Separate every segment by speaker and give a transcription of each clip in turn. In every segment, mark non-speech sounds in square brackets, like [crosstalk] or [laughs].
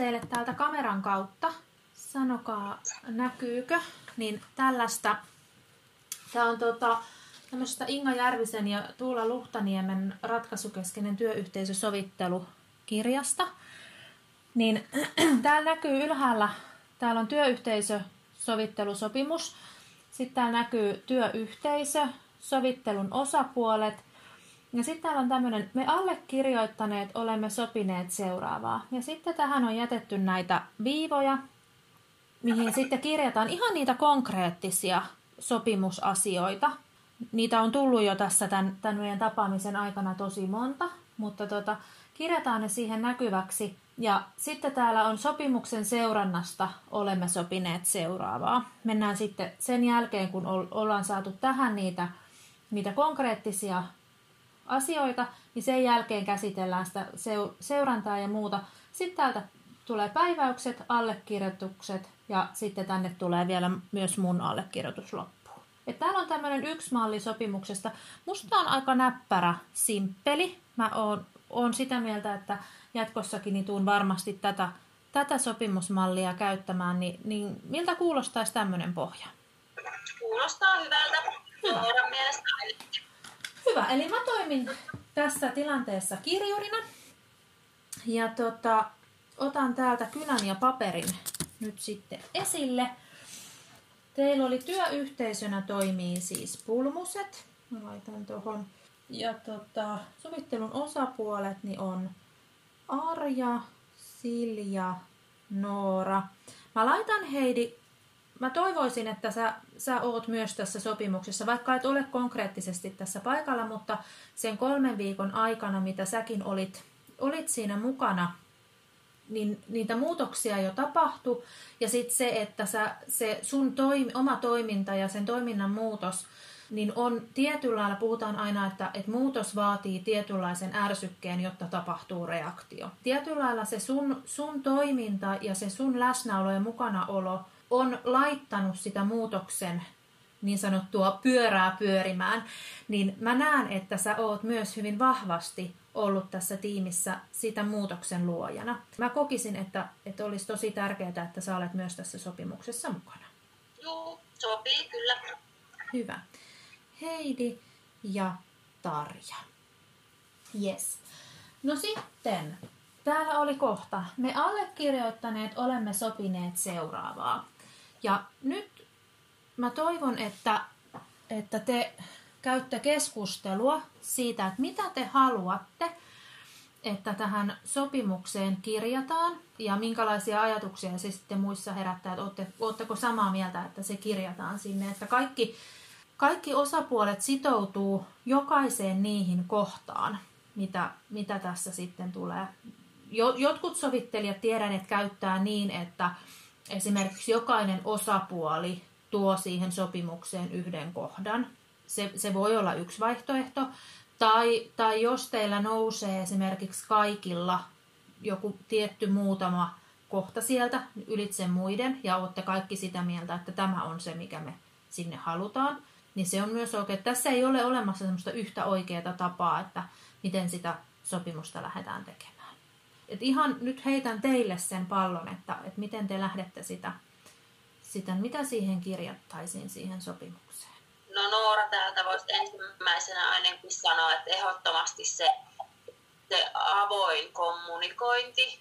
Speaker 1: Teille täältä kameran kautta. Sanokaa, näkyykö. Niin tällaista. Tämä on tota, tämmöistä Inga Järvisen ja Tuula Luhtaniemen ratkaisukeskeinen työyhteisösovittelukirjasta. Niin [clears throat] täällä näkyy ylhäällä, täällä on työyhteisösovittelusopimus. Sitten täällä näkyy työyhteisö, sovittelun osapuolet – ja sitten täällä on tämmöinen, me allekirjoittaneet olemme sopineet seuraavaa. Ja sitten tähän on jätetty näitä viivoja, mihin sitten kirjataan ihan niitä konkreettisia sopimusasioita. Niitä on tullut jo tässä tämän, tämän meidän tapaamisen aikana tosi monta, mutta tota, kirjataan ne siihen näkyväksi. Ja sitten täällä on sopimuksen seurannasta olemme sopineet seuraavaa. Mennään sitten sen jälkeen, kun ollaan saatu tähän niitä, niitä konkreettisia asioita, niin sen jälkeen käsitellään sitä seurantaa ja muuta. Sitten täältä tulee päiväykset, allekirjoitukset ja sitten tänne tulee vielä myös mun allekirjoitus loppuun. Et täällä on tämmöinen yksi malli sopimuksesta. Musta on aika näppärä, simppeli. Mä oon, oon sitä mieltä, että jatkossakin niin tuun varmasti tätä, tätä sopimusmallia käyttämään. Niin, niin miltä kuulostaisi tämmöinen pohja?
Speaker 2: Kuulostaa hyvältä. Hyvä. mielestä
Speaker 1: Hyvä, eli mä toimin tässä tilanteessa kirjurina. Ja tota, otan täältä kynän ja paperin nyt sitten esille. Teillä oli työyhteisönä toimii siis pulmuset. Mä laitan tuohon. Ja tota, sovittelun osapuolet niin on Arja, Silja, Noora. Mä laitan Heidi mä toivoisin, että sä, sä oot myös tässä sopimuksessa, vaikka et ole konkreettisesti tässä paikalla, mutta sen kolmen viikon aikana, mitä säkin olit, olit siinä mukana, niin niitä muutoksia jo tapahtui. Ja sitten se, että sä, se sun toimi, oma toiminta ja sen toiminnan muutos, niin on tietyllä lailla, puhutaan aina, että, että muutos vaatii tietynlaisen ärsykkeen, jotta tapahtuu reaktio. Tietyllä lailla se sun, sun toiminta ja se sun läsnäolo ja mukanaolo – on laittanut sitä muutoksen niin sanottua pyörää pyörimään, niin mä näen, että sä oot myös hyvin vahvasti ollut tässä tiimissä sitä muutoksen luojana. Mä kokisin, että, että olisi tosi tärkeää, että sä olet myös tässä sopimuksessa mukana.
Speaker 2: Joo, sopii kyllä.
Speaker 1: Hyvä. Heidi ja Tarja. Yes. No sitten, täällä oli kohta. Me allekirjoittaneet olemme sopineet seuraavaa. Ja nyt mä toivon, että, että te käytte keskustelua siitä, että mitä te haluatte, että tähän sopimukseen kirjataan ja minkälaisia ajatuksia se sitten muissa herättää, että oletteko samaa mieltä, että se kirjataan sinne, että kaikki, kaikki osapuolet sitoutuu jokaiseen niihin kohtaan, mitä, mitä tässä sitten tulee. Jotkut sovittelijat tiedän, että käyttää niin, että esimerkiksi jokainen osapuoli tuo siihen sopimukseen yhden kohdan. Se, se voi olla yksi vaihtoehto. Tai, tai jos teillä nousee esimerkiksi kaikilla joku tietty muutama kohta sieltä ylitse muiden ja olette kaikki sitä mieltä, että tämä on se, mikä me sinne halutaan, niin se on myös oikein. Tässä ei ole olemassa semmoista yhtä oikeaa tapaa, että miten sitä sopimusta lähdetään tekemään. Et ihan nyt heitän teille sen pallon, että, että miten te lähdette sitä, sitä, mitä siihen kirjattaisiin siihen sopimukseen.
Speaker 2: No Noora täältä voisi ensimmäisenä ainakin sanoa, että ehdottomasti se, se avoin kommunikointi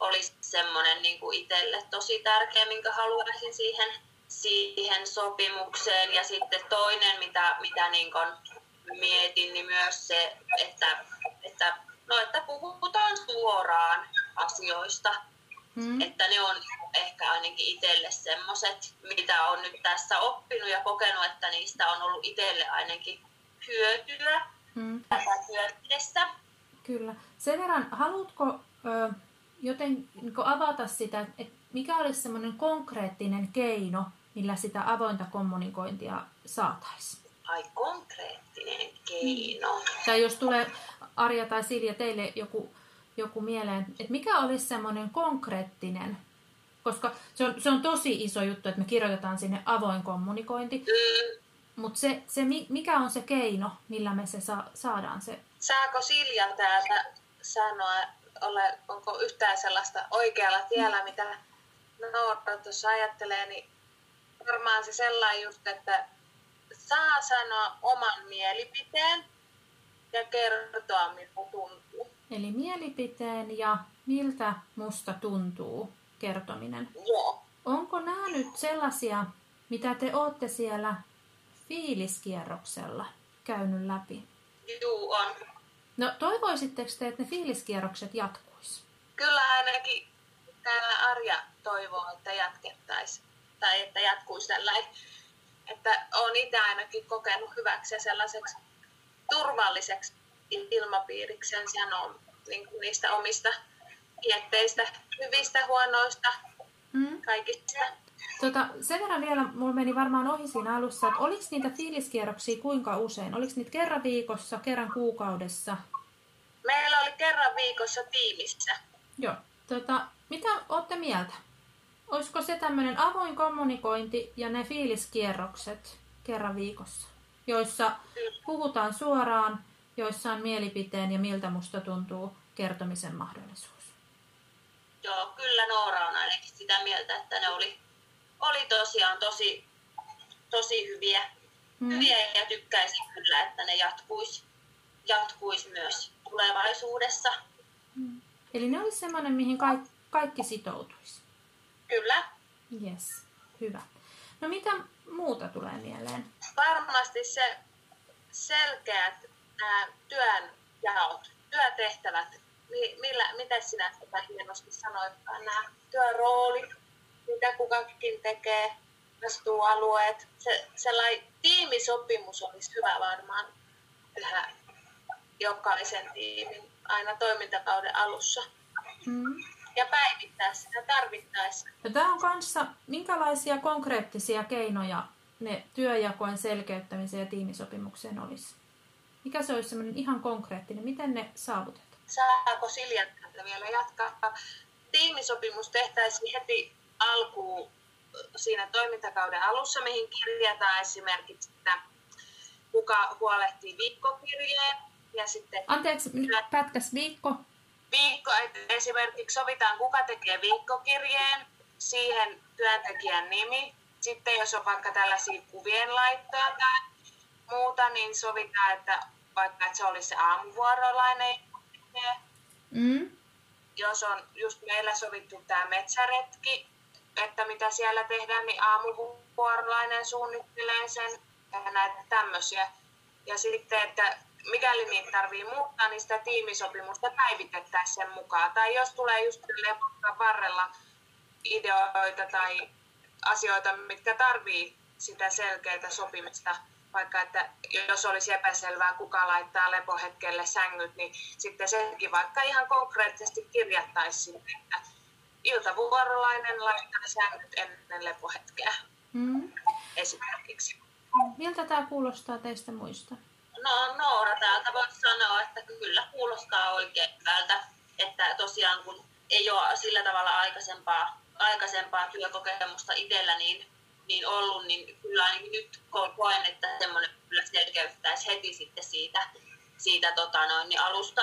Speaker 2: olisi semmoinen niin itselle tosi tärkeä, minkä haluaisin siihen, siihen sopimukseen. Ja sitten toinen, mitä, mitä niin kuin mietin, niin myös se, että, että No, että puhutaan suoraan asioista. Hmm. Että ne on ehkä ainakin itselle semmoiset, mitä on nyt tässä oppinut ja kokenut, että niistä on ollut itselle ainakin hyötyä hmm. tässä
Speaker 1: Kyllä. Sen verran, haluatko ö, joten niin avata sitä, että mikä olisi semmoinen konkreettinen keino, millä sitä avointa kommunikointia saataisiin?
Speaker 2: Ai konkreettinen keino.
Speaker 1: Tai jos tulee Arja tai Silja teille joku, joku mieleen, että mikä olisi semmoinen konkreettinen, koska se on, se on tosi iso juttu, että me kirjoitetaan sinne avoin kommunikointi, mm. mutta se, se, mikä on se keino, millä me se sa, saadaan se?
Speaker 2: Saako Silja täältä sanoa
Speaker 3: ole, onko yhtään sellaista oikealla tiellä, mitä Noora tuossa ajattelee, niin varmaan se sellainen just, että saa sanoa oman mielipiteen ja kertoa, miltä tuntuu.
Speaker 1: Eli mielipiteen ja miltä musta tuntuu kertominen.
Speaker 3: Joo.
Speaker 1: Onko nämä nyt sellaisia, mitä te olette siellä fiiliskierroksella käynyt läpi?
Speaker 3: Juu, on.
Speaker 1: No toivoisitteko te, että ne fiiliskierrokset jatkuisi?
Speaker 3: Kyllä ainakin täällä Arja toivoo, että jatkettaisiin. Tai että jatkuisi tällainen. Että olen itse ainakin kokenut hyväksi ja sellaiseksi turvalliseksi ilmapiiriksi sen sanon niin kuin niistä omista mietteistä, hyvistä, huonoista,
Speaker 1: Mm.
Speaker 3: kaikista.
Speaker 1: Tota, sen verran vielä, mulla meni varmaan ohi siinä alussa, että oliko niitä fiiliskierroksia kuinka usein? Oliko niitä kerran viikossa, kerran kuukaudessa?
Speaker 3: Meillä oli kerran viikossa tiimissä.
Speaker 1: Joo. Tota, mitä olette mieltä? Olisiko se tämmöinen avoin kommunikointi ja ne fiiliskierrokset kerran viikossa, joissa puhutaan suoraan, joissa on mielipiteen ja miltä musta tuntuu kertomisen mahdollisuus?
Speaker 2: Joo, kyllä Noora on ainakin sitä mieltä, että ne oli, oli tosiaan tosi, tosi hyviä,
Speaker 1: Mm.
Speaker 2: hyviä ja tykkäisin kyllä, että ne jatkuisi jatkuis myös tulevaisuudessa.
Speaker 1: Eli ne olisi semmoinen, mihin kaikki, kaikki sitoutuisi.
Speaker 3: Kyllä.
Speaker 1: Yes, hyvä. No mitä muuta tulee mieleen?
Speaker 3: Varmasti se selkeät nämä työn jaot, työtehtävät, mi- millä, mitä sinä sitä hienosti sanoitkaan, nämä työroolit, mitä kukakin tekee, vastuualueet. Se, sellainen tiimisopimus olisi hyvä varmaan tehdä jokaisen tiimin aina toimintakauden alussa.
Speaker 1: Mm.
Speaker 3: Ja päivittää sitä tarvittaessa.
Speaker 1: Ja tämä on kanssa, minkälaisia konkreettisia keinoja ne työjakojen selkeyttämiseen ja tiimisopimukseen olisi? Mikä se olisi semmoinen ihan konkreettinen, miten ne saavutetaan?
Speaker 3: Saako Silja vielä jatkaa? Tiimisopimus tehtäisiin heti alkuun siinä toimintakauden alussa, mihin kirjataan esimerkiksi, että kuka huolehtii viikkokirjeen ja sitten
Speaker 1: Anteeksi, pätkäs viikko.
Speaker 3: viikko, että esimerkiksi sovitaan kuka tekee viikkokirjeen, siihen työntekijän nimi. Sitten jos on vaikka tällaisia kuvien laittoja tai muuta, niin sovitaan, että vaikka että se olisi se aamuvuorolainen.
Speaker 1: Mm.
Speaker 3: jos on just meillä sovittu tämä metsäretki, että mitä siellä tehdään, niin aamuvuorolainen suunnittelee sen ja näitä tämmöisiä. Ja sitten, että mikäli niitä tarvii muuttaa, niin sitä tiimisopimusta päivitettäisiin sen mukaan. Tai jos tulee just varrella ideoita tai asioita, mitkä tarvii sitä selkeää sopimista, vaikka että jos olisi epäselvää, kuka laittaa lepohetkelle sängyt, niin sitten senkin vaikka ihan konkreettisesti kirjattaisiin sinne, että iltavuorolainen laittaa sängyt ennen lepohetkeä
Speaker 1: Mm.
Speaker 3: esimerkiksi.
Speaker 1: Miltä tämä kuulostaa teistä muista?
Speaker 2: No Noora täältä voisi sanoa, että kyllä kuulostaa oikein hyvältä, että tosiaan kun ei ole sillä tavalla aikaisempaa, aikaisempaa työkokemusta itsellä niin, niin ollut, niin kyllä ainakin nyt ko- koen, että semmoinen kyllä selkeyttäisi heti sitten siitä, siitä tota noin, niin alusta,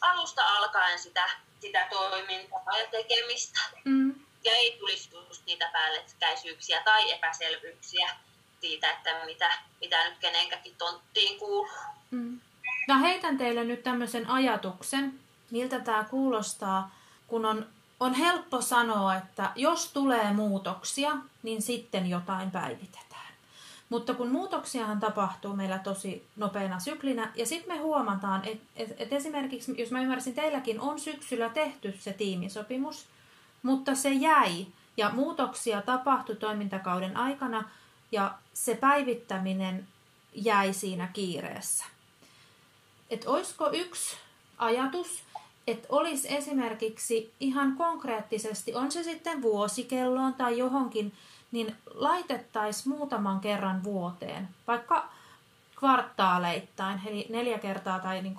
Speaker 2: alusta alkaen sitä, sitä toimintaa ja tekemistä.
Speaker 1: Mm.
Speaker 2: Ja ei tulisi just niitä päällekkäisyyksiä tai epäselvyyksiä siitä, että mitä, mitä nyt kenenkäkin tonttiin kuuluu.
Speaker 1: Mm. Mä heitän teille nyt tämmöisen ajatuksen, miltä tämä kuulostaa, kun on, on helppo sanoa, että jos tulee muutoksia, niin sitten jotain päivitetään. Mutta kun muutoksiahan tapahtuu meillä tosi nopeana syklinä, ja sitten me huomataan, että et, et esimerkiksi, jos mä ymmärsin, teilläkin on syksyllä tehty se tiimisopimus, mutta se jäi, ja muutoksia tapahtui toimintakauden aikana, ja se päivittäminen jäi siinä kiireessä. Että olisiko yksi ajatus, että olisi esimerkiksi ihan konkreettisesti, on se sitten vuosikelloon tai johonkin, niin laitettaisiin muutaman kerran vuoteen, vaikka kvartaaleittain, eli neljä kertaa tai niin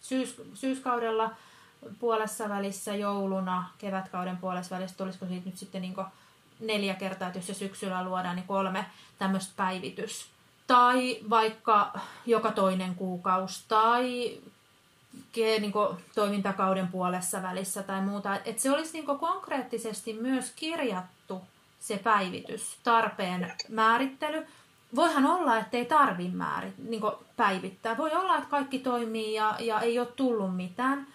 Speaker 1: syys, syyskaudella puolessa välissä, jouluna, kevätkauden puolessa välissä, tulisiko siitä nyt sitten niin neljä kertaa, että jos se syksyllä luodaan, niin kolme tämmöistä päivitys. Tai vaikka joka toinen kuukausi, tai niin kuin, toimintakauden puolessa välissä tai muuta. Että se olisi niin kuin, konkreettisesti myös kirjattu se päivitys, tarpeen määrittely. Voihan olla, että ei tarvi määrit, niin päivittää. Voi olla, että kaikki toimii ja, ja ei ole tullut mitään,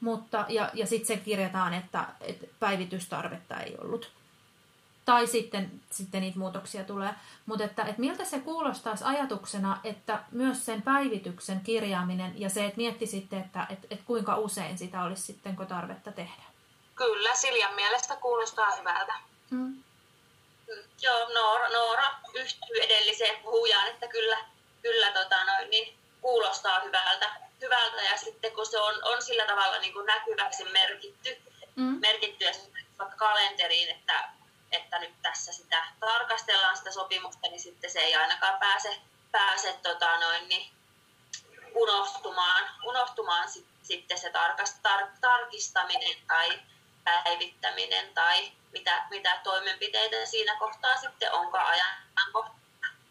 Speaker 1: mutta, ja, ja sitten se kirjataan, että, että päivitystarvetta ei ollut tai sitten, sitten niitä muutoksia tulee. Mutta että, että miltä se kuulostaisi ajatuksena, että myös sen päivityksen kirjaaminen ja se, että miettisitte, että, että, että kuinka usein sitä olisi sitten tarvetta tehdä.
Speaker 3: Kyllä, Siljan mielestä kuulostaa hyvältä. Mm.
Speaker 2: Joo, Noora, Noora yhtyy edelliseen puhujaan, että kyllä, kyllä tota noin, niin kuulostaa hyvältä, hyvältä ja sitten kun se on, on sillä tavalla niin kuin näkyväksi merkitty, mm. merkitty ja vaikka kalenteriin, että että nyt tässä sitä tarkastellaan sitä sopimusta, niin sitten se ei ainakaan pääse, pääse tota noin, niin unohtumaan, unohtumaan sit, sitten se tarkast, tar, tarkistaminen tai päivittäminen tai mitä, mitä toimenpiteitä siinä kohtaa sitten onkaan ajankohta.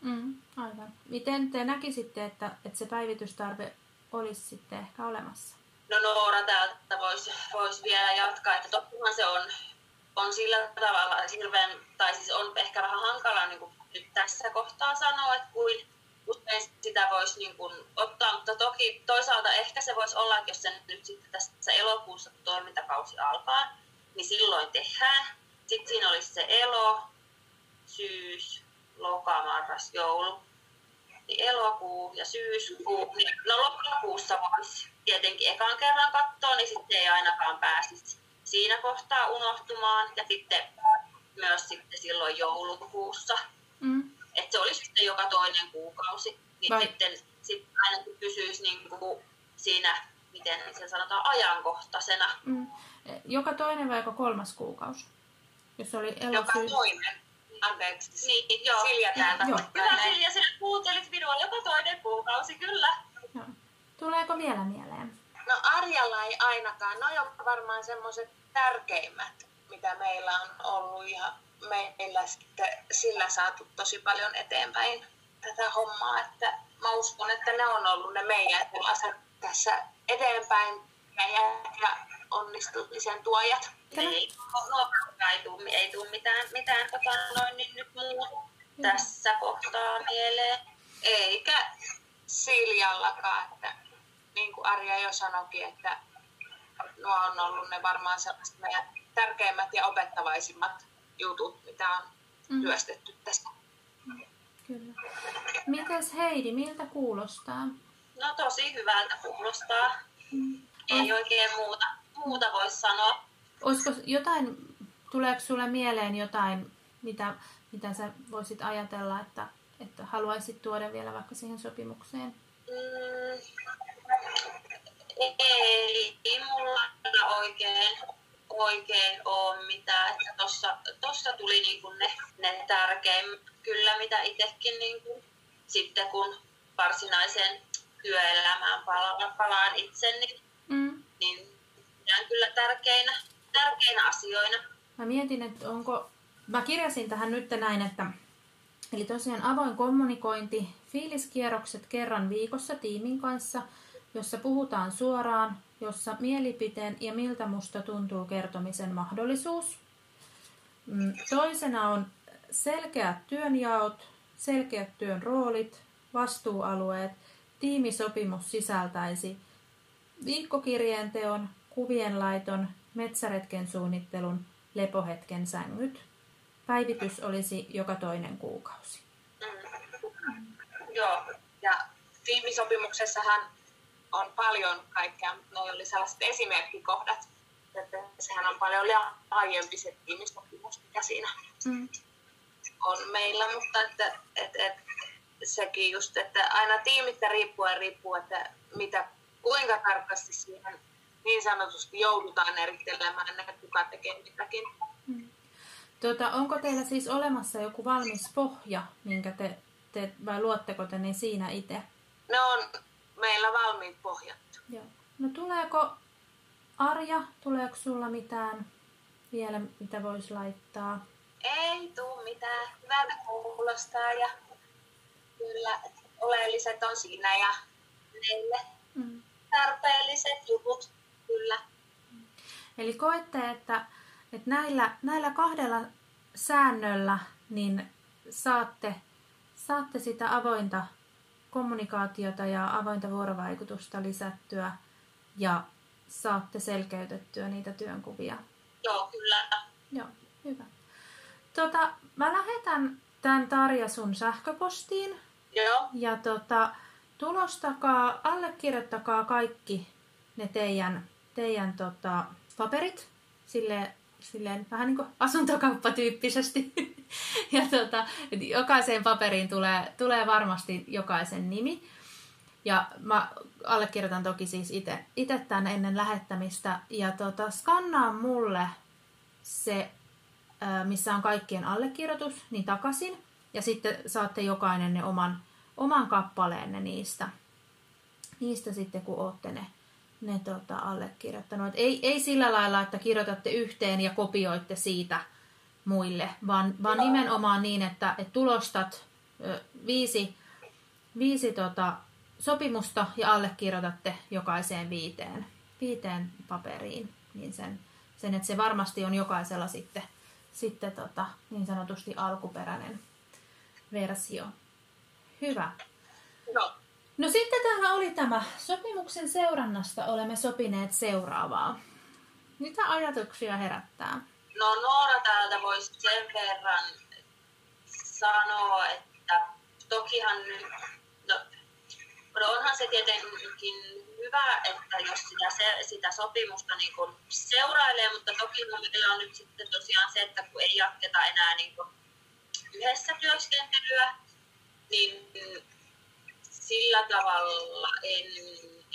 Speaker 1: Mm, aivan. Miten te näkisitte, että, että se päivitystarve olisi sitten ehkä olemassa?
Speaker 2: No Noora täältä voisi vois vielä jatkaa, että tottahan se on on sillä tavalla hirveän, tai siis on ehkä vähän hankala niin kuin nyt tässä kohtaa sanoa, että kuin usein sitä voisi niin kuin ottaa, mutta toki toisaalta ehkä se voisi olla, että jos se nyt sitten tässä elokuussa toimintakausi alkaa, niin silloin tehdään. Sitten siinä olisi se elo, syys, loka, marras, joulu. Niin elokuu ja syyskuu, niin no lokakuussa voisi tietenkin ekan kerran katsoa, niin sitten ei ainakaan pääsisi siinä kohtaa unohtumaan ja sitten myös sitten silloin joulukuussa. Mm. Että se olisi sitten joka toinen kuukausi. Niin Vai. sitten, sitten ainakin pysyisi niin kuin siinä, miten se sanotaan, ajankohtaisena. Mm.
Speaker 1: Joka toinen vai joka kolmas kuukausi? Jos oli
Speaker 3: elokuu... Joka toinen. Anteeksi.
Speaker 2: Niin, joo.
Speaker 3: Silja täältä. Joo.
Speaker 2: Kyllä Silja, sinä kuuntelit minua joka toinen kuukausi, kyllä.
Speaker 1: Joo. Tuleeko vielä mieleen?
Speaker 3: No Arjalla ei ainakaan. No on varmaan semmoiset tärkeimmät, mitä meillä on ollut ja meillä sitten sillä saatu tosi paljon eteenpäin tätä hommaa, että mä uskon, että ne on ollut ne meidän tässä eteenpäin ja onnistumisen tuojat.
Speaker 2: Ei, no, ei tule, ei tule mitään, mitään tota, noin, niin nyt muu mm. tässä kohtaa mieleen.
Speaker 3: Eikä Siljallakaan, että niin kuin Arja jo sanoikin, että nuo on ollut ne varmaan sellaiset meidän tärkeimmät ja opettavaisimmat jutut, mitä on mm. työstetty tästä.
Speaker 1: Kyllä. Mites Heidi, miltä kuulostaa?
Speaker 2: No tosi hyvältä kuulostaa. Mm. Ei oikein muuta, muuta voi sanoa.
Speaker 1: Olisiko jotain, tuleeko sulle mieleen jotain, mitä, mitä sä voisit ajatella, että, että haluaisit tuoda vielä vaikka siihen sopimukseen? Mm,
Speaker 2: ei, ei mulla oikein, oikein ole mitään. Että tossa, tossa tuli niinku ne, ne tärkeimmät kyllä, mitä itsekin niinku, sitten kun varsinaiseen työelämään palaan, palaan itse, niin, mm. niin pidän kyllä tärkeinä, tärkeinä asioina.
Speaker 1: Mä mietin, että onko, mä kirjasin tähän nyt näin, että Eli tosiaan avoin kommunikointi, fiiliskierrokset kerran viikossa tiimin kanssa – jossa puhutaan suoraan, jossa mielipiteen ja miltä musta tuntuu kertomisen mahdollisuus. Mm, toisena on selkeät työnjaot, selkeät työn roolit, vastuualueet. Tiimisopimus sisältäisi viikkokirjeen teon, kuvien laiton, metsäretken suunnittelun, lepohetken sängyt. Päivitys olisi joka toinen kuukausi.
Speaker 3: Mm. Joo, ja tiimisopimuksessahan on paljon kaikkea, mutta ne oli sellaiset esimerkkikohdat, että sehän on paljon laajempi se tiimisopimus, mikä siinä mm. on meillä, mutta että, että, että sekin just, että aina tiimistä riippuen riippuu, että mitä, kuinka tarkasti siihen niin sanotusti joudutaan erittelemään, että kuka tekee mitäkin. Mm.
Speaker 1: Tuota, onko teillä siis olemassa joku valmis pohja, minkä te, te vai luotteko te ne siinä itse?
Speaker 3: Ne on meillä valmiit pohjat.
Speaker 1: Joo. No tuleeko Arja, tuleeko sulla mitään vielä, mitä voisi laittaa?
Speaker 3: Ei tuu mitään. Hyvältä kuulostaa ja kyllä oleelliset on siinä ja meille. Mm.
Speaker 2: tarpeelliset jutut, kyllä.
Speaker 1: Eli koette, että, että näillä, näillä kahdella säännöllä niin saatte, saatte sitä avointa kommunikaatiota ja avointa vuorovaikutusta lisättyä ja saatte selkeytettyä niitä työnkuvia.
Speaker 2: Joo, kyllä.
Speaker 1: Joo, hyvä. Tota, mä lähetän tämän Tarja sun sähköpostiin
Speaker 2: Joo,
Speaker 1: ja tota, tulostakaa, allekirjoittakaa kaikki ne teidän, teidän tota, paperit sille, silleen vähän niin kuin asuntokauppatyyppisesti. [laughs] ja tota, jokaiseen paperiin tulee, tulee varmasti jokaisen nimi. Ja mä allekirjoitan toki siis itse tämän ennen lähettämistä. Ja tota, skannaa mulle se, missä on kaikkien allekirjoitus, niin takaisin. Ja sitten saatte jokainen ne oman, oman kappaleenne niistä. Niistä sitten, kun olette ne, ne tota, allekirjoittanut. Et ei, ei sillä lailla, että kirjoitatte yhteen ja kopioitte siitä muille, vaan, vaan nimenomaan niin, että, että tulostat ö, viisi, viisi tota, sopimusta ja allekirjoitatte jokaiseen viiteen, viiteen paperiin, niin sen, sen, että se varmasti on jokaisella sitten, sitten tota, niin sanotusti alkuperäinen versio. Hyvä.
Speaker 2: no,
Speaker 1: No sitten täällä oli tämä sopimuksen seurannasta olemme sopineet seuraavaa. Mitä ajatuksia herättää?
Speaker 2: no Noora täältä voisi sen verran sanoa, että tokihan nyt, no, no onhan se tietenkin hyvä, että jos sitä, se, sitä sopimusta niin kun seurailee, mutta toki meillä on nyt sitten tosiaan se, että kun ei jatketa enää niin kun yhdessä työskentelyä, niin sillä tavalla en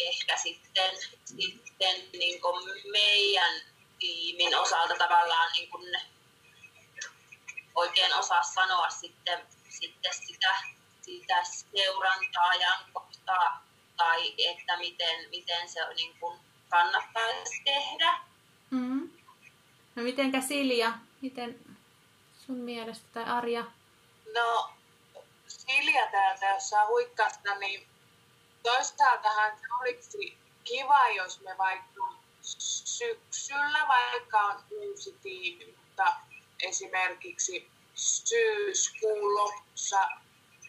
Speaker 2: ehkä sitten, sitten niin kuin meidän tiimin osalta tavallaan niin kuin oikein osaa sanoa sitten, sitten sitä, sitä seurantaa ja kohtaa tai että miten, miten se niin kuin kannattaisi tehdä.
Speaker 1: Mm. No mitenkä Silja, miten sun mielestä tai Arja?
Speaker 3: No, Silja täältä, jos saa huikkasta, niin toisaaltahan olisi kiva, jos me vaikka syksyllä, vaikka on uusi tiimi, mutta esimerkiksi syyskuun lopussa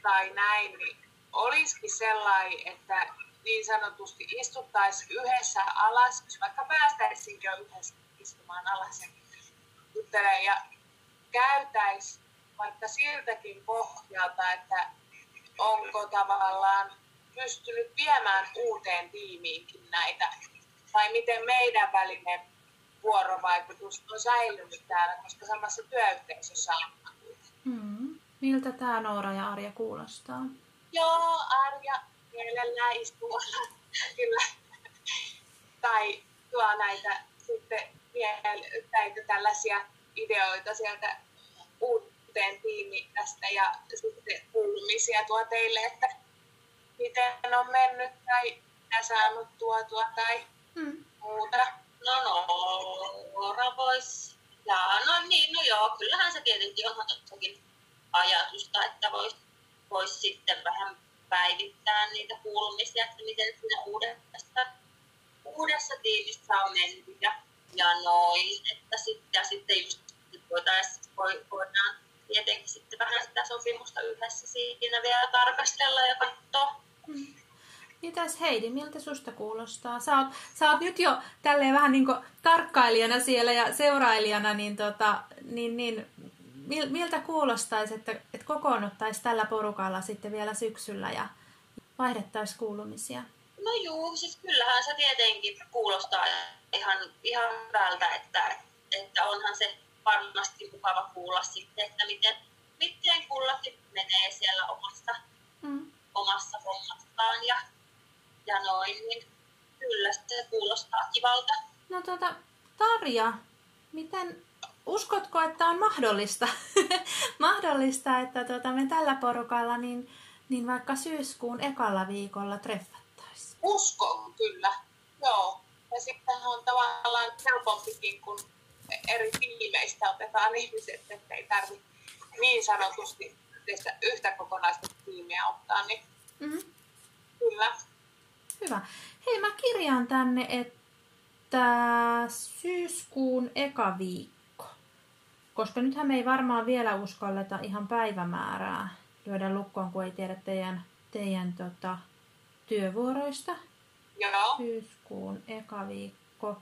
Speaker 3: tai näin, niin olisikin sellainen, että niin sanotusti istuttaisiin yhdessä alas, vaikka päästäisiin jo yhdessä istumaan alas ja käytäisiin vaikka siltäkin pohjalta, että onko tavallaan pystynyt viemään uuteen tiimiinkin näitä, tai miten meidän välinen vuorovaikutus on säilynyt täällä, koska samassa työyhteisössä on.
Speaker 1: Mm. Miltä tämä Noora ja Arja kuulostaa?
Speaker 3: Joo, Arja mielellään istuu [laughs] kyllä. tai tuo näitä sitten näitä tällaisia ideoita sieltä uuteen tiimiin tästä ja sitten kuulumisia tuo teille, että miten on mennyt tai mitä saanut tuotua tai
Speaker 1: Mm.
Speaker 3: muuta.
Speaker 2: No Noora voisi. Ja no niin, no joo, kyllähän se tietenkin onhan tossakin ajatusta, että voisi vois sitten vähän päivittää niitä kuulumisia, että miten siinä uudessa, uudessa tiimissä on mennyt ja, ja noin. Että sitten, ja sitten just voitais, voidaan tietenkin sitten vähän sitä sopimusta yhdessä siinä vielä tarkastella ja katsoa.
Speaker 1: Mitäs Heidi, miltä susta kuulostaa? Sä oot, sä oot nyt jo tälleen vähän niin tarkkailijana siellä ja seurailijana, niin, tota, niin, niin mil, miltä kuulostaisi, että, että kokoonnuttaisiin tällä porukalla sitten vielä syksyllä ja vaihdettaisiin kuulumisia?
Speaker 2: No juu, siis kyllähän se tietenkin kuulostaa ihan, ihan hyvältä, että, että onhan se varmasti mukava kuulla sitten, että miten, miten kullakin menee siellä omassa,
Speaker 1: Mm.
Speaker 2: omassa hommassaan ja, ja noin, niin kyllä se kuulostaa kivalta.
Speaker 1: No tota, Tarja, miten, uskotko, että on mahdollista, [laughs] mahdollista että tota, me tällä porukalla niin, niin vaikka syyskuun ekalla viikolla treffattaisiin?
Speaker 3: Uskon kyllä, joo. Ja sittenhän on tavallaan helpompikin, kun eri tiimeistä otetaan [laughs] ihmiset, ettei tarvitse niin sanotusti yhtä, yhtä kokonaista tiimiä ottaa, niin
Speaker 1: Mm-hmm.
Speaker 3: kyllä.
Speaker 1: Hyvä. hei mä kirjaan tänne, että syyskuun eka viikko. Koska nythän me ei varmaan vielä uskalleta ihan päivämäärää lyödä lukkoon, kun ei tiedä teidän, teidän tota, työvuoroista.
Speaker 3: Joo.
Speaker 1: Syyskuun eka viikko.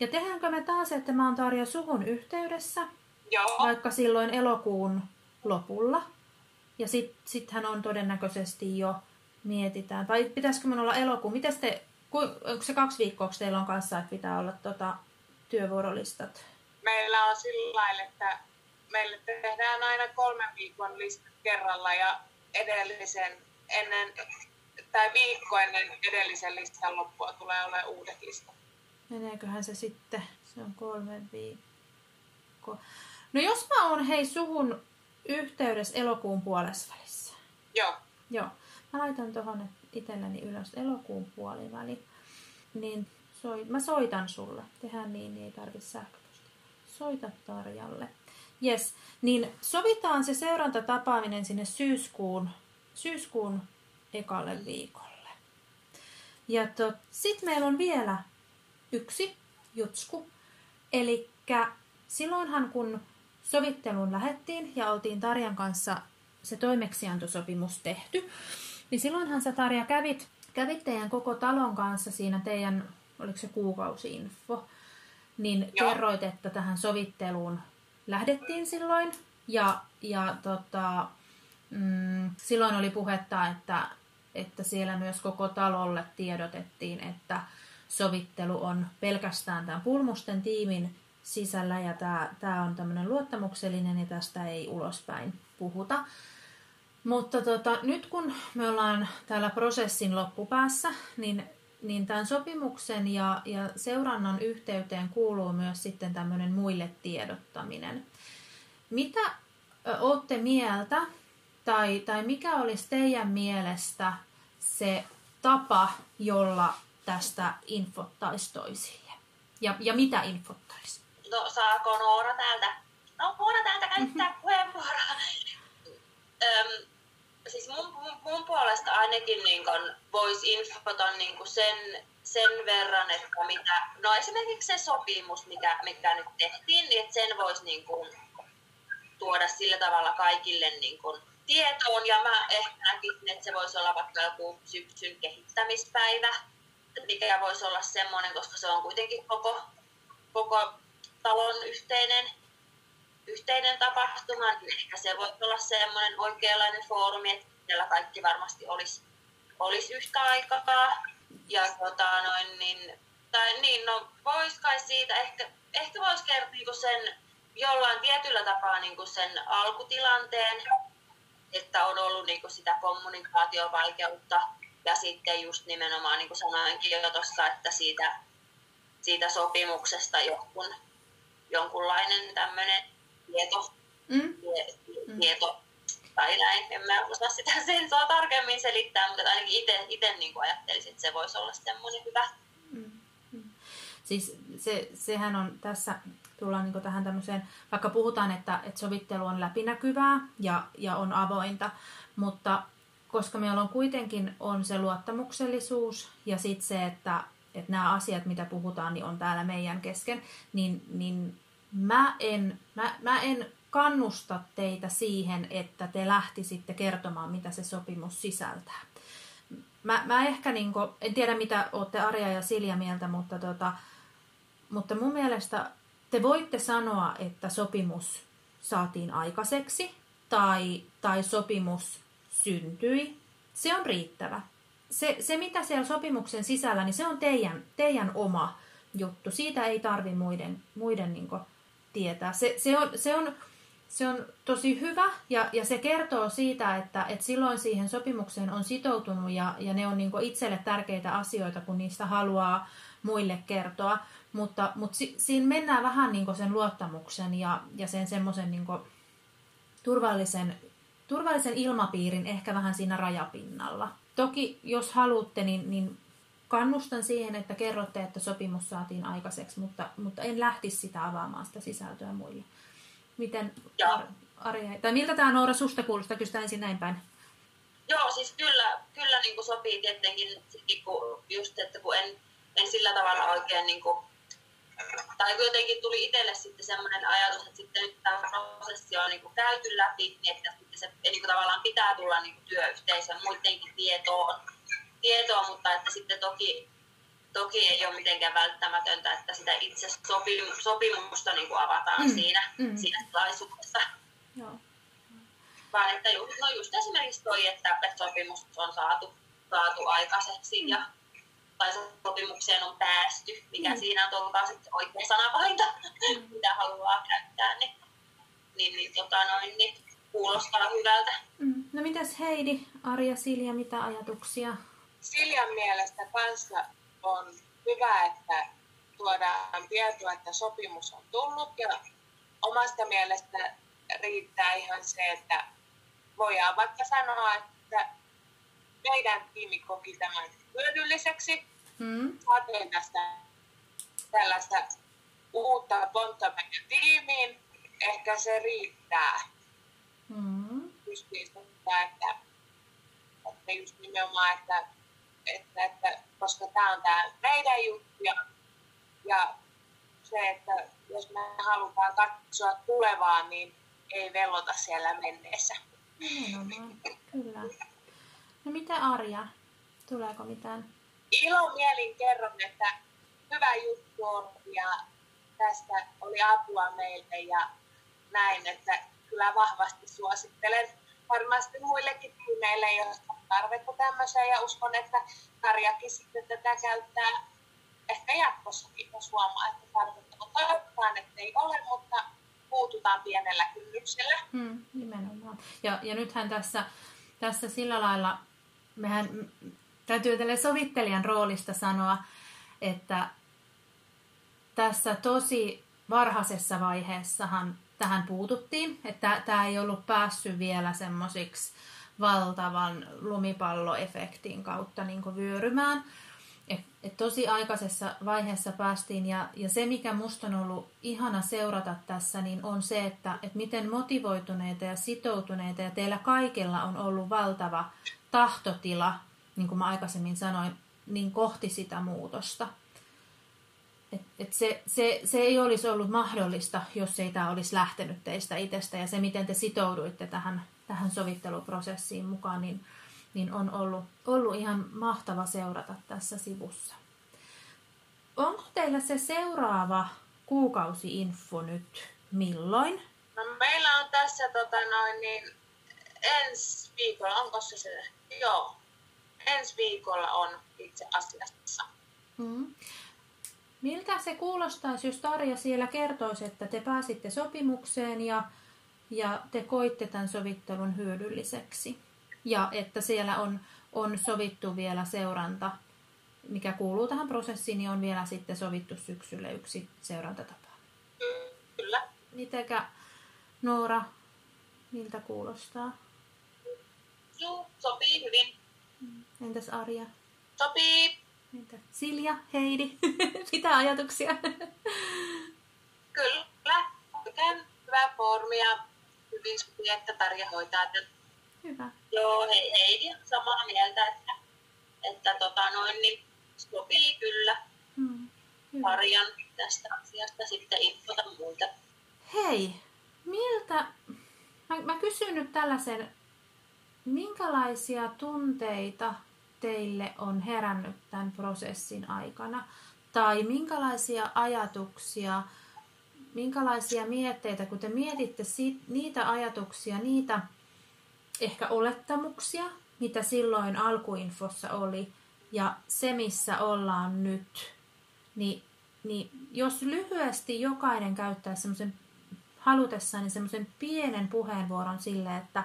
Speaker 1: Ja tehdäänkö me taas, että mä oon Tarja suhun yhteydessä,
Speaker 3: Joo.
Speaker 1: vaikka silloin elokuun lopulla. Ja sit, sittenhän on todennäköisesti jo mietitään. Tai pitäisikö minun olla elokuun? Miten te, onko se kaksi viikkoa, teillä on kanssa, että pitää olla tota, työvuorolistat?
Speaker 3: Meillä on sillä lailla, että meille tehdään aina kolmen viikon listat kerralla ja edellisen ennen tai viikko ennen edellisen listan loppua tulee olemaan uudet listat.
Speaker 1: Meneeköhän se sitten? Se on kolme viikkoa. No jos mä oon hei suhun yhteydessä elokuun puolesvälissä.
Speaker 3: Joo.
Speaker 1: Joo. Mä laitan tuohon itselleni ylös elokuun puoliväli. Niin soi, mä soitan sulle. Tehdään niin, niin ei tarvi sähköpostia. Soita Tarjalle. Yes. Niin sovitaan se seurantatapaaminen sinne syyskuun, syyskuun ekalle viikolle. Ja to, sit meillä on vielä yksi jutsku. Eli silloinhan kun sovitteluun lähettiin ja oltiin Tarjan kanssa se toimeksiantosopimus tehty, niin silloinhan sä Tarja kävit, kävit teidän koko talon kanssa siinä teidän, oliko se kuukausiinfo, niin
Speaker 3: Joo.
Speaker 1: kerroit, että tähän sovitteluun lähdettiin silloin. Ja, ja tota, mm, silloin oli puhetta, että, että siellä myös koko talolle tiedotettiin, että sovittelu on pelkästään tämän Pulmusten tiimin sisällä ja tämä, tämä on tämmöinen luottamuksellinen ja tästä ei ulospäin puhuta. Mutta tota, nyt kun me ollaan täällä prosessin loppupäässä, niin, niin tämän sopimuksen ja, ja seurannan yhteyteen kuuluu myös sitten tämmöinen muille tiedottaminen. Mitä ö, ootte mieltä tai, tai mikä olisi teidän mielestä se tapa, jolla tästä infottaisi toisille? Ja, ja mitä infottaisi?
Speaker 2: No, saako Noora täältä? No, Noora täältä käyttää puheenvuoroa. Öm, siis mun, mun, mun puolesta ainakin niin kun voisi infota niin kun sen, sen verran, että mitä, no esimerkiksi se sopimus, mikä, mikä nyt tehtiin, niin että sen voisi niin kun tuoda sillä tavalla kaikille niin kun tietoon. Ja mä ehkä näkisin, että se voisi olla vaikka joku syksyn kehittämispäivä, mikä voisi olla semmoinen, koska se on kuitenkin koko, koko talon yhteinen, yhteinen tapahtuma, niin ehkä se voi olla semmoinen oikeanlainen foorumi, että siellä kaikki varmasti olisi, olisi yhtä aikaa. Ja tota, noin, niin, tai niin, no vois kai siitä, ehkä, ehkä voisi kertoa niin sen jollain tietyllä tapaa niin sen alkutilanteen, että on ollut niin sitä kommunikaatiovaikeutta ja sitten just nimenomaan, niin kuin sanoinkin jo tuossa, että siitä, siitä sopimuksesta jonkun, jonkunlainen tämmöinen tieto,
Speaker 1: Mm?
Speaker 2: tie, tieto tai näin. En mä osaa sitä [laughs] sen saa tarkemmin selittää, mutta ainakin itse niin ajattelisin, että se voisi olla semmoinen hyvä.
Speaker 1: Mm. Siis se, sehän on tässä, tullaan niin tähän tämmöiseen, vaikka puhutaan, että, että sovittelu on läpinäkyvää ja, ja on avointa, mutta koska meillä on kuitenkin on se luottamuksellisuus ja sitten se, että, että nämä asiat, mitä puhutaan, niin on täällä meidän kesken, niin, niin mä, en, mä, mä en kannusta teitä siihen, että te lähtisitte kertomaan, mitä se sopimus sisältää. Mä, mä ehkä, niin kuin, en tiedä mitä olette Arja ja Silja mieltä, mutta, tota, mutta mun mielestä te voitte sanoa, että sopimus saatiin aikaiseksi tai, tai sopimus syntyi. Se on riittävä. Se, se, mitä siellä sopimuksen sisällä, niin se on teidän, teidän oma juttu. Siitä ei tarvi muiden, muiden niin tietää. Se, se, on, se, on, se on tosi hyvä ja, ja se kertoo siitä, että, että silloin siihen sopimukseen on sitoutunut ja, ja ne on niin itselle tärkeitä asioita, kun niistä haluaa muille kertoa. Mutta, mutta si, siinä mennään vähän niin sen luottamuksen ja, ja sen semmoisen niin turvallisen, turvallisen ilmapiirin ehkä vähän siinä rajapinnalla. Toki jos haluatte, niin, niin kannustan siihen, että kerrotte, että sopimus saatiin aikaiseksi, mutta, mutta en lähtisi sitä avaamaan sitä sisältöä muille. Miten. Ar- Arja, tai miltä tämä Noora susta kuulostaa, kysytään ensin näin päin.
Speaker 2: Joo, siis kyllä, kyllä niin kuin sopii tietenkin, kun just, että kun en, en sillä tavalla oikein niin kuin, tai jotenkin tuli itselle sitten semmoinen ajatus, että sitten nyt tämä prosessi on niin kuin käyty läpi, niin että sitten se niin kuin tavallaan pitää tulla niin kuin työyhteisön muidenkin tietoon, tietoon, mutta että sitten toki, toki ei ole mitenkään välttämätöntä, että sitä itse sopimusta niin kuin avataan mm. siinä, mm. siinä tilaisuudessa. Joo. Vaan että just, no just esimerkiksi toi, että sopimus on saatu, saatu aikaiseksi mm. ja tai sopimukseen on päästy, mikä mm. siinä on taas sitten oikea sanavalinta, mm. [laughs] mitä haluaa käyttää, niin, niin, niin, tota noin, niin kuulostaa hyvältä.
Speaker 1: Mm. No mitäs Heidi, Arja, Silja, mitä ajatuksia?
Speaker 3: Siljan mielestä kanssa on hyvä, että tuodaan tietoa, että sopimus on tullut ja omasta mielestä riittää ihan se, että voidaan vaikka sanoa, että meidän tiimi koki tämän hyödylliseksi. Mm. Tästä tällaista uutta pontta meidän tiimiin. Ehkä se riittää. Mm. Justiinsa, että, että just nimenomaan, että, että, että koska tämä on tämä meidän juttu ja, ja se, että jos me halutaan katsoa tulevaan, niin ei velota siellä menneessä.
Speaker 1: Nimenomaan, kyllä. No mitä Arja? Tuleeko mitään?
Speaker 3: mielin kerron, että hyvä juttu on ja tästä oli apua meille ja näin, että kyllä vahvasti suosittelen varmasti muillekin tiimeille, jos on tarvetta tämmöiseen ja uskon, että Karjakin sitten tätä käyttää ehkä jatkossakin, jos huomaa, että tarvetta on. Toivotaan, että ei ole, mutta puututaan pienellä kynnyksellä.
Speaker 1: Hmm, nimenomaan. Ja, ja nythän tässä, tässä sillä lailla, mehän täytyy tälle sovittelijan roolista sanoa, että tässä tosi varhaisessa vaiheessahan tähän puututtiin, että tämä ei ollut päässyt vielä semmoisiksi valtavan lumipalloefektin kautta niin vyörymään. Et, et tosi aikaisessa vaiheessa päästiin ja, ja se, mikä musta on ollut ihana seurata tässä, niin on se, että et miten motivoituneita ja sitoutuneita ja teillä kaikilla on ollut valtava tahtotila niin kuin mä aikaisemmin sanoin, niin kohti sitä muutosta. Et, et se, se, se ei olisi ollut mahdollista, jos ei tämä olisi lähtenyt teistä itsestä. Ja se, miten te sitouduitte tähän, tähän sovitteluprosessiin mukaan, niin, niin on ollut, ollut ihan mahtava seurata tässä sivussa. Onko teillä se seuraava kuukausi-info nyt milloin?
Speaker 3: No, meillä on tässä tota noin, niin, ensi viikolla, onko se se? Joo, ensi viikolla on itse asiassa. Mm.
Speaker 1: Miltä se kuulostaisi, jos Tarja siellä kertoisi, että te pääsitte sopimukseen ja, ja te koitte tämän sovittelun hyödylliseksi? Ja että siellä on, on sovittu vielä seuranta, mikä kuuluu tähän prosessiin, niin on vielä sitten sovittu syksylle yksi seurantatapa.
Speaker 3: Kyllä.
Speaker 1: Mitenkä Noora, miltä kuulostaa?
Speaker 2: Joo, sopii hyvin.
Speaker 1: Entäs Arja?
Speaker 2: Sopii.
Speaker 1: Entä Silja, Heidi? [laughs] Mitä ajatuksia?
Speaker 2: Kyllä, oikein hyvä formi ja hyvin sopii, että Tarja hoitaa tämän.
Speaker 1: Hyvä.
Speaker 2: Joo, hei, Heidi on samaa mieltä, että, että tota noin, niin sopii kyllä. Hmm. Tarjan tästä asiasta sitten infota muita.
Speaker 1: Hei, miltä... Mä, mä kysyn nyt tällaisen Minkälaisia tunteita teille on herännyt tämän prosessin aikana? Tai minkälaisia ajatuksia, minkälaisia mietteitä, kun te mietitte niitä ajatuksia, niitä ehkä olettamuksia, mitä silloin alkuinfossa oli, ja se, missä ollaan nyt, niin, niin jos lyhyesti jokainen käyttää semmoisen halutessaan niin semmoisen pienen puheenvuoron sille, että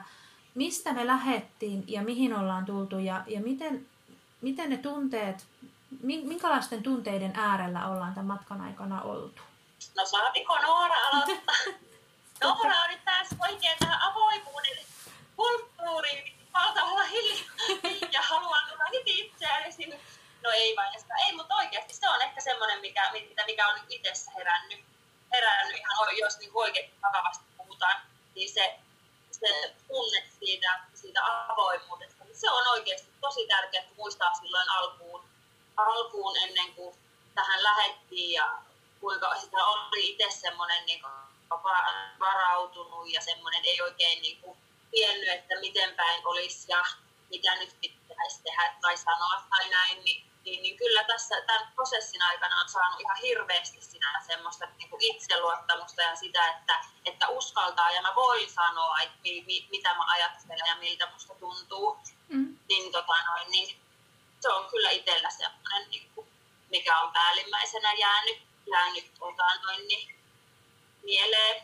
Speaker 1: mistä me lähettiin ja mihin ollaan tultu ja, ja miten, miten ne tunteet, minkälaisten tunteiden äärellä ollaan tämän matkan aikana oltu?
Speaker 2: No saatiko Noora aloittaa? [laughs] Noora on nyt taas oikein tähän avoimuuden kulttuuriin valtavalla hiljaa ja haluan tulla heti itseäni No ei vain, ei, mutta oikeasti se on ehkä semmoinen, mikä, mikä on itsessä herännyt, herännyt ihan, jos niin oikein vakavasti puhutaan, niin se se tunne siitä, siitä avoimuudesta, niin se on oikeasti tosi tärkeää, että muistaa silloin alkuun, alkuun ennen kuin tähän lähettiin ja kuinka sitä oli itse semmoinen niin varautunut ja semmoinen ei oikein niin kuin tiennyt, että miten päin olisi ja mitä nyt pitäisi tehdä tai sanoa tai näin, niin, niin, niin kyllä tässä tämän prosessin aikana on saanut ihan hirveästi sinä semmoista niin kuin itseluottamusta ja sitä, että, että uskaltaa ja mä voin sanoa, että mi, mi, mitä mä ajattelen ja miltä musta tuntuu. Mm. Niin, tota noin, niin se on kyllä itsellä semmoinen, niin kuin, mikä on päällimmäisenä jäänyt, jäänyt tota noin, niin, mieleen.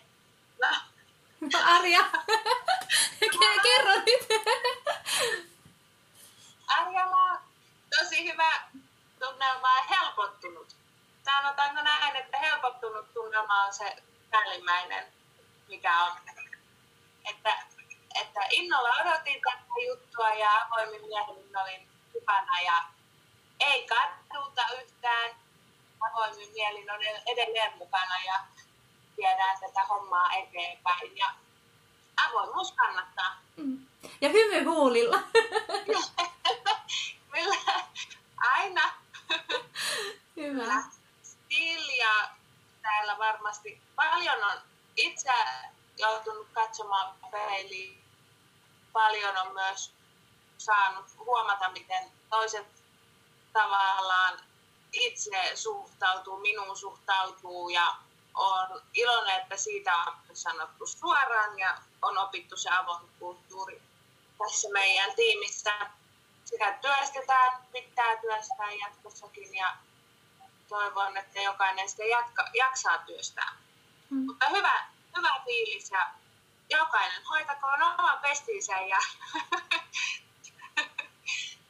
Speaker 1: Arja, [laughs] kerro nyt.
Speaker 3: Arjalla tosi hyvä tunnelma ja helpottunut. Sanotaanko näin, että helpottunut tunnelma on se päällimmäinen, mikä on. Että, että innolla odotin tätä juttua ja avoimin mielin olin hyvänä ja ei kattuuta yhtään. Avoimin mielin on edelleen mukana ja viedään tätä hommaa eteenpäin. Ja avoimuus kannattaa. Mm.
Speaker 1: Ja hymy huulilla. [laughs]
Speaker 3: Aina. [laughs]
Speaker 1: Hyvä.
Speaker 3: Silja täällä varmasti paljon on itse joutunut katsomaan peiliin. Paljon on myös saanut huomata, miten toiset tavallaan itse suhtautuu, minuun suhtautuu ja on iloinen, että siitä on sanottu suoraan ja on opittu se avoin kulttuuri tässä meidän tiimissä. Sitä työstetään, pitää työstää jatkossakin ja toivon, että jokainen sitä jatka, jaksaa työstää. Mm. Mutta hyvä, hyvä fiilis ja jokainen hoitakoon oma pestinsä ja [laughs]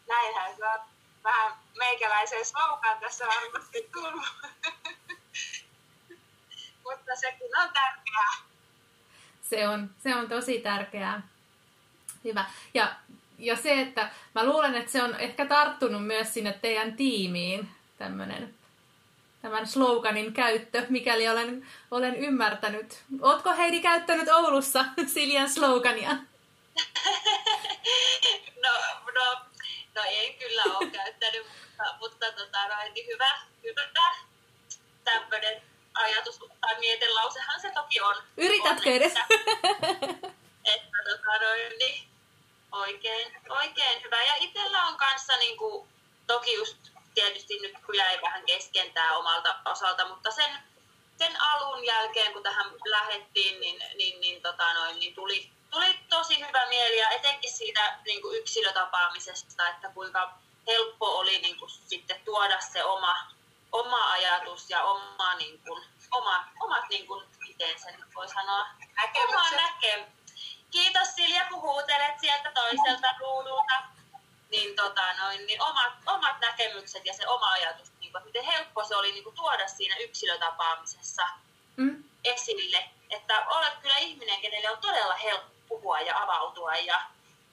Speaker 3: näinhän se on vähän meikäläisen slogan tässä varmasti tullut. [laughs] Mutta sekin on tärkeää.
Speaker 1: Se on, se on tosi tärkeää. Hyvä. Ja, ja se, että mä luulen, että se on ehkä tarttunut myös sinne teidän tiimiin, tämmöinen tämän sloganin käyttö, mikäli olen, olen ymmärtänyt. Ootko Heidi käyttänyt Oulussa [laughs] Siljan slogania? [laughs]
Speaker 2: No, no, no ei kyllä ole käyttänyt, mutta, mutta tota, no, niin hyvä, hyvä tämmöinen ajatus tai mietelausehan se toki on.
Speaker 1: Yritätkö edes? [laughs]
Speaker 2: Että, että tota, noin, niin, oikein, oikein hyvä. Ja itsellä on kanssa niin kuin, toki just tietysti nyt kun jäi vähän kesken tämä omalta osalta, mutta sen, sen alun jälkeen, kun tähän lähdettiin, niin, niin, niin, tota noin, niin tuli, tuli tosi hyvä mieli ja etenkin siitä niin kuin yksilötapaamisesta, että kuinka helppo oli niin kuin, sitten tuoda se oma, oma ajatus ja oma, niin kuin, oma, omat, niin kuin, miten sen voi sanoa, oma näkemys. Kiitos Silja, kun huutelet sieltä toiselta ruudulta. Niin, tota, noin, niin omat, omat näkemykset ja se oma ajatus, niin kuin, miten helppo se oli niin kuin, tuoda siinä yksilötapaamisessa mm. esille. Että olet kyllä ihminen, kenelle on todella helppo puhua ja avautua ja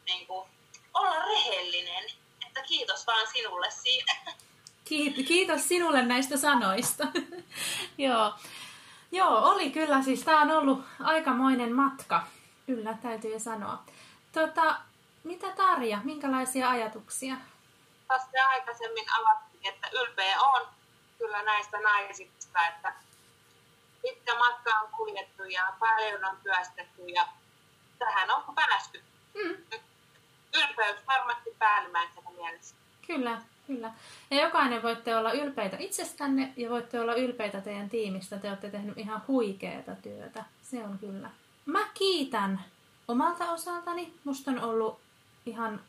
Speaker 2: niin kuin, olla rehellinen. Että kiitos vaan sinulle siitä.
Speaker 1: Kiitos sinulle näistä sanoista. [laughs] Joo. Joo, oli kyllä siis, tämä on ollut aikamoinen matka. Kyllä, täytyy sanoa. Tota, mitä Tarja, minkälaisia ajatuksia?
Speaker 3: Tässä aikaisemmin avattiin, että ylpeä on kyllä näistä naisista, että pitkä matka on kuljettu ja paljon on työstetty ja tähän on päästy. Mm. Ylpeys varmasti päällimmäisenä mielessä.
Speaker 1: Kyllä, Kyllä. Ja jokainen voitte olla ylpeitä itsestänne ja voitte olla ylpeitä teidän tiimistä. Te olette tehnyt ihan huikeaa työtä. Se on kyllä. Mä kiitän omalta osaltani. Musta on ollut ihan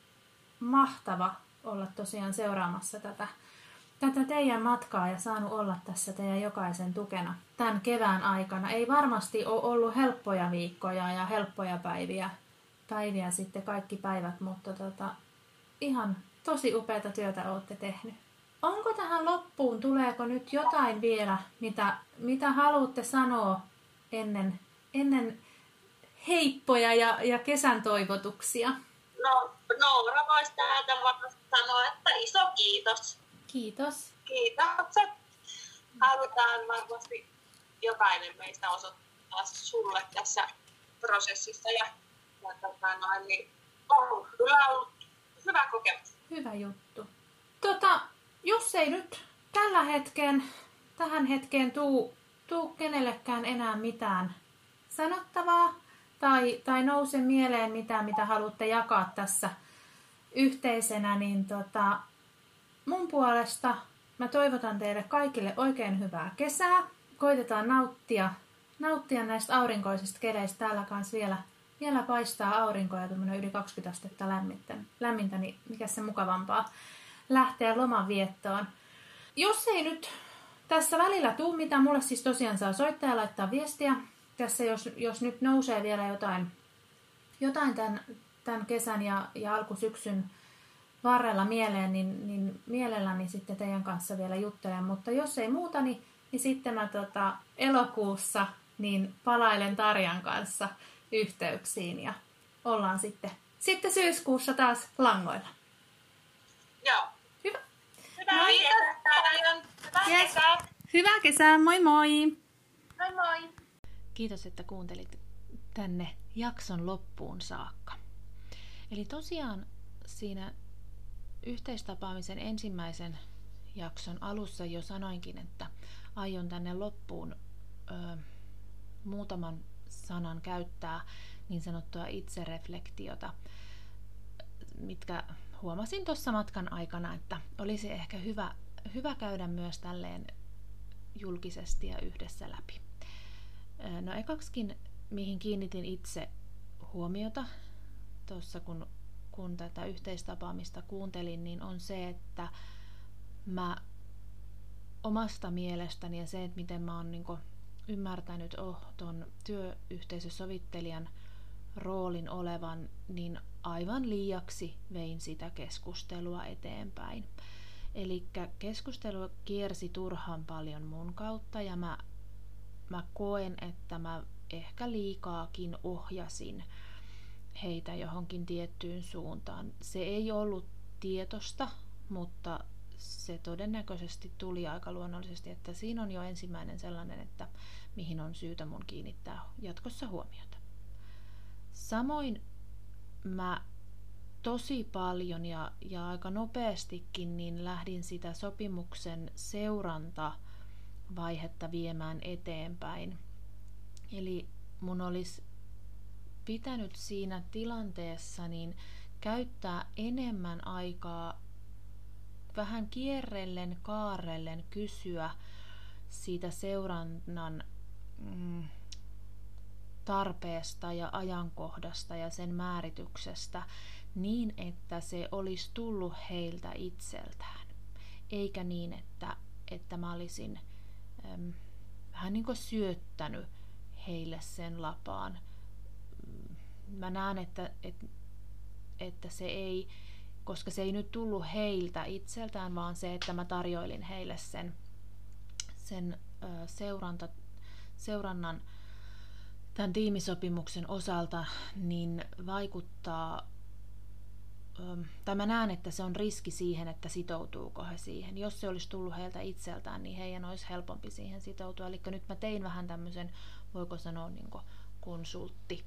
Speaker 1: mahtava olla tosiaan seuraamassa tätä, tätä teidän matkaa ja saanut olla tässä teidän jokaisen tukena tämän kevään aikana. Ei varmasti ole ollut helppoja viikkoja ja helppoja päiviä, päiviä sitten kaikki päivät, mutta tota, ihan tosi upeata työtä olette tehnyt. Onko tähän loppuun, tuleeko nyt jotain vielä, mitä, mitä haluatte sanoa ennen, ennen heippoja ja, ja kesän toivotuksia?
Speaker 2: No, Noora voisi täältä varmasti sanoa, että iso kiitos.
Speaker 1: Kiitos.
Speaker 3: Kiitokset. Halutaan varmasti jokainen meistä osoittaa sulle tässä prosessissa ja, ja tota noin, niin on kyllä ollut hyvä kokemus.
Speaker 2: Hyvä juttu. Tota, jos ei nyt tällä hetken, tähän hetkeen tuu, tuu kenellekään enää mitään sanottavaa tai, tai nouse mieleen mitään, mitä haluatte jakaa tässä yhteisenä, niin tota, mun puolesta mä toivotan teille kaikille oikein hyvää kesää. Koitetaan nauttia, nauttia näistä aurinkoisista keleistä. Täällä kanssa vielä, vielä paistaa aurinko ja yli 20 astetta lämmintä, lämmintä, niin mikä se mukavampaa lähteä loman viettoon. Jos ei nyt tässä välillä tuu mitään, mulle siis tosiaan saa soittaa ja laittaa viestiä. Tässä jos, jos nyt nousee vielä jotain, jotain tämän, tämän kesän ja, ja alkusyksyn varrella mieleen, niin, niin mielelläni sitten teidän kanssa vielä juttelen. Mutta jos ei muuta, niin, niin sitten mä tota, elokuussa niin palailen Tarjan kanssa yhteyksiin ja ollaan sitten, sitten syyskuussa taas langoilla.
Speaker 3: Joo.
Speaker 2: Hyvä.
Speaker 3: Hyvää
Speaker 2: Moi.
Speaker 3: kesää. Hyvää
Speaker 2: Yes.
Speaker 3: kesää.
Speaker 2: Hyvää kesää, moi moi!
Speaker 3: Moi moi.
Speaker 1: Kiitos, että kuuntelit tänne jakson loppuun saakka. Eli tosiaan siinä yhteistapaamisen ensimmäisen jakson alussa jo sanoinkin, että aion tänne loppuun ö, muutaman sanan käyttää niin sanottua itsereflektiota, mitkä huomasin tuossa matkan aikana, että olisi ehkä hyvä, hyvä käydä myös tälleen julkisesti ja yhdessä läpi. No ekaksikin, mihin kiinnitin itse huomiota tuossa, kun, kun tätä yhteistapaamista kuuntelin, niin on se, että mä omasta mielestäni ja se, että miten mä oon niin ymmärtänyt oh, ton työyhteisösovittelijan roolin olevan, niin aivan liiaksi vein sitä keskustelua eteenpäin. Eli keskustelu kiersi turhan paljon mun kautta ja mä, mä koen, että mä ehkä liikaakin ohjasin heitä johonkin tiettyyn suuntaan. Se ei ollut tietosta, mutta se todennäköisesti tuli aika luonnollisesti, että siinä on jo ensimmäinen sellainen, että mihin on syytä mun kiinnittää jatkossa huomiota. Samoin mä tosi paljon ja, ja aika nopeastikin niin lähdin sitä sopimuksen seurantavaihetta viemään eteenpäin. Eli mun olisi pitänyt siinä tilanteessa niin käyttää enemmän aikaa vähän kierrellen, kaarellen kysyä siitä seurannan mm, tarpeesta ja ajankohdasta ja sen määrityksestä niin, että se olisi tullut heiltä itseltään. Eikä niin, että, että mä olisin vähän niin kuin syöttänyt heille sen lapaan. Mä näen, että, että, että se ei, koska se ei nyt tullut heiltä itseltään, vaan se, että mä tarjoilin heille sen, sen seuranta, seurannan tämän tiimisopimuksen osalta, niin vaikuttaa, tai mä näen, että se on riski siihen, että sitoutuuko he siihen. Jos se olisi tullut heiltä itseltään, niin heidän olisi helpompi siihen sitoutua. Eli nyt mä tein vähän tämmöisen, voiko sanoa, niin konsultti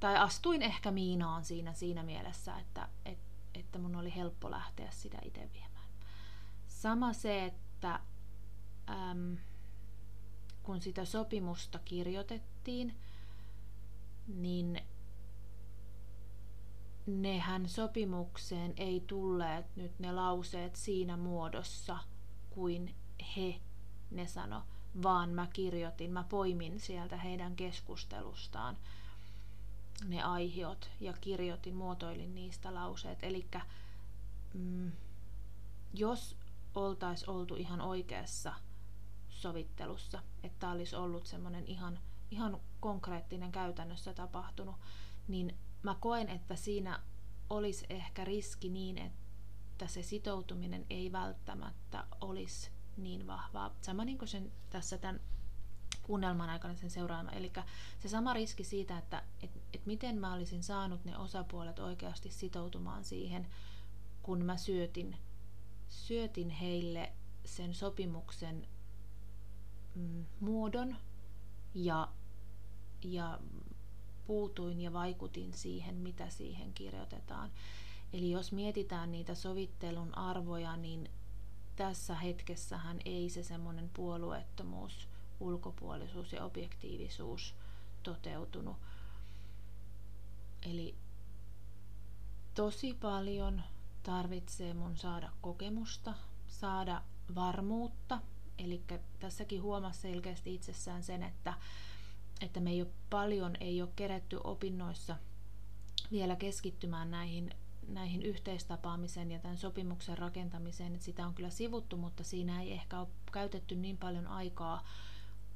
Speaker 1: tai astuin ehkä miinaan siinä, siinä mielessä, että, et, että mun oli helppo lähteä sitä itse viemään. Sama se, että äm, kun sitä sopimusta kirjoitettiin, niin nehän sopimukseen ei tulleet nyt ne lauseet siinä muodossa kuin he ne sano, vaan mä kirjoitin, mä poimin sieltä heidän keskustelustaan ne aihiot ja kirjoitin, muotoilin niistä lauseet. Eli mm, jos oltais oltu ihan oikeassa sovittelussa, että olisi ollut semmoinen ihan, ihan konkreettinen käytännössä tapahtunut, niin mä koen, että siinä olisi ehkä riski niin, että se sitoutuminen ei välttämättä olisi niin vahvaa. Sama niin kuin sen tässä tämän kuunnelman aikana sen seuraama. Eli se sama riski siitä, että et, et miten mä olisin saanut ne osapuolet oikeasti sitoutumaan siihen, kun mä syötin, syötin heille sen sopimuksen mm, muodon ja, ja puutuin ja vaikutin siihen, mitä siihen kirjoitetaan. Eli jos mietitään niitä sovittelun arvoja, niin tässä hetkessähän ei se semmoinen puolueettomuus, ulkopuolisuus ja objektiivisuus toteutunut. Eli tosi paljon tarvitsee mun saada kokemusta, saada varmuutta. Eli tässäkin huomasi selkeästi itsessään sen, että, että me ei ole paljon, ei ole keretty opinnoissa vielä keskittymään näihin, näihin yhteistapaamisen ja tämän sopimuksen rakentamiseen. Että sitä on kyllä sivuttu, mutta siinä ei ehkä ole käytetty niin paljon aikaa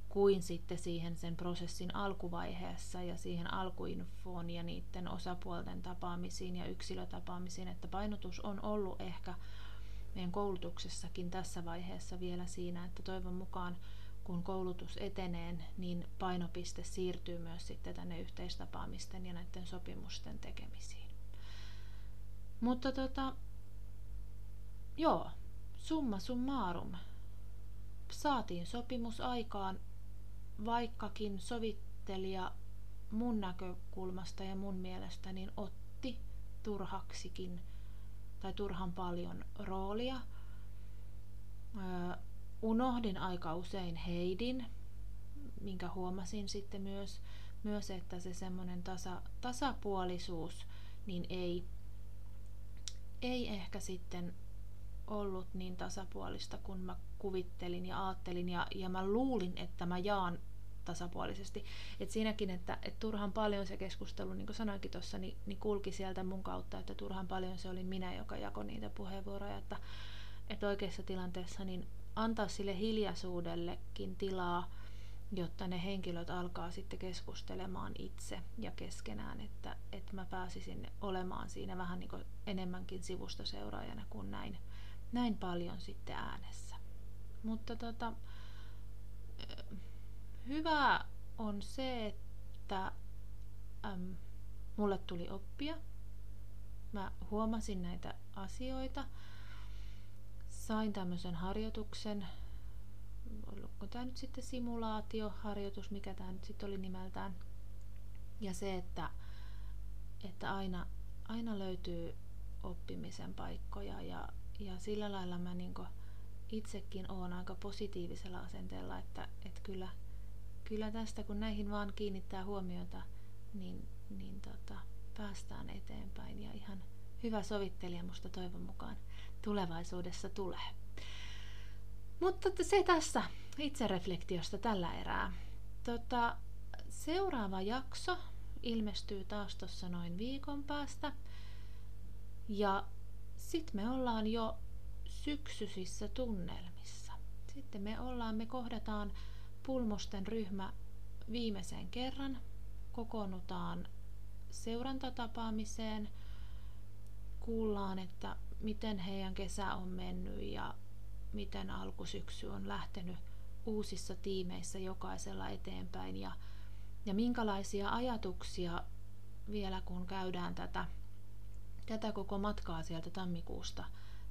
Speaker 1: kuin sitten siihen sen prosessin alkuvaiheessa ja siihen alkuinfoon ja niiden osapuolten tapaamisiin ja yksilötapaamisiin, että painotus on ollut ehkä meidän koulutuksessakin tässä vaiheessa vielä siinä, että toivon mukaan kun koulutus etenee, niin painopiste siirtyy myös sitten tänne yhteistapaamisten ja näiden sopimusten tekemisiin. Mutta tota, joo, summa summarum. Saatiin sopimus aikaan vaikkakin sovittelija mun näkökulmasta ja mun mielestä niin otti turhaksikin tai turhan paljon roolia. Öö, unohdin aika usein Heidin, minkä huomasin sitten myös, myös että se semmoinen tasa, tasapuolisuus niin ei, ei ehkä sitten ollut niin tasapuolista kuin mä kuvittelin ja ajattelin ja, ja mä luulin, että mä jaan tasapuolisesti. Et siinäkin, että et turhan paljon se keskustelu, niin kuin sanoinkin tuossa, niin, niin kulki sieltä mun kautta, että turhan paljon se oli minä, joka jakoi niitä puheenvuoroja, että, että oikeassa tilanteessa niin antaa sille hiljaisuudellekin tilaa, jotta ne henkilöt alkaa sitten keskustelemaan itse ja keskenään, että, että mä pääsisin olemaan siinä vähän niin kuin enemmänkin sivusta seuraajana kuin näin, näin paljon sitten äänessä. Mutta tota, hyvä on se, että äm, mulle tuli oppia. Mä huomasin näitä asioita. Sain tämmöisen harjoituksen. Onko tämä nyt sitten simulaatioharjoitus, mikä tämä nyt sitten oli nimeltään. Ja se, että, että aina, aina löytyy oppimisen paikkoja ja, ja sillä lailla mä niin itsekin olen aika positiivisella asenteella, että, että kyllä – kyllä tästä kun näihin vaan kiinnittää huomiota, niin, niin tota, päästään eteenpäin ja ihan hyvä sovittelija musta toivon mukaan tulevaisuudessa tulee. Mutta se tässä itsereflektiosta tällä erää. Tota, seuraava jakso ilmestyy taas tuossa noin viikon päästä. Ja sitten me ollaan jo syksyisissä tunnelmissa. Sitten me ollaan, me kohdataan pulmosten ryhmä viimeisen kerran. Kokoonnutaan seurantatapaamiseen. Kuullaan, että miten heidän kesä on mennyt ja miten alkusyksy on lähtenyt uusissa tiimeissä jokaisella eteenpäin ja, ja minkälaisia ajatuksia vielä kun käydään tätä, tätä koko matkaa sieltä tammikuusta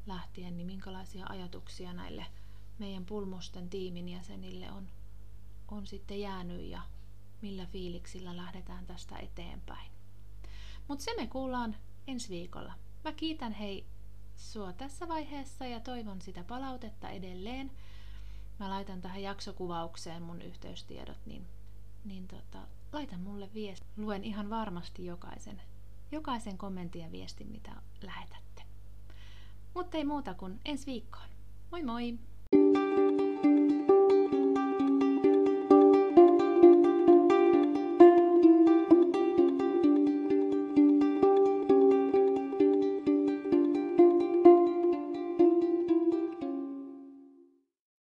Speaker 1: lähtien, niin minkälaisia ajatuksia näille meidän pulmusten tiimin jäsenille on on sitten jäänyt ja millä fiiliksillä lähdetään tästä eteenpäin. Mutta se me kuullaan ensi viikolla. Mä kiitän hei sua tässä vaiheessa ja toivon sitä palautetta edelleen. Mä laitan tähän jaksokuvaukseen mun yhteystiedot, niin, niin tota, laita mulle viesti. Luen ihan varmasti jokaisen, jokaisen kommentin ja viestin, mitä lähetätte. Mutta ei muuta kuin ensi viikkoon. Moi moi!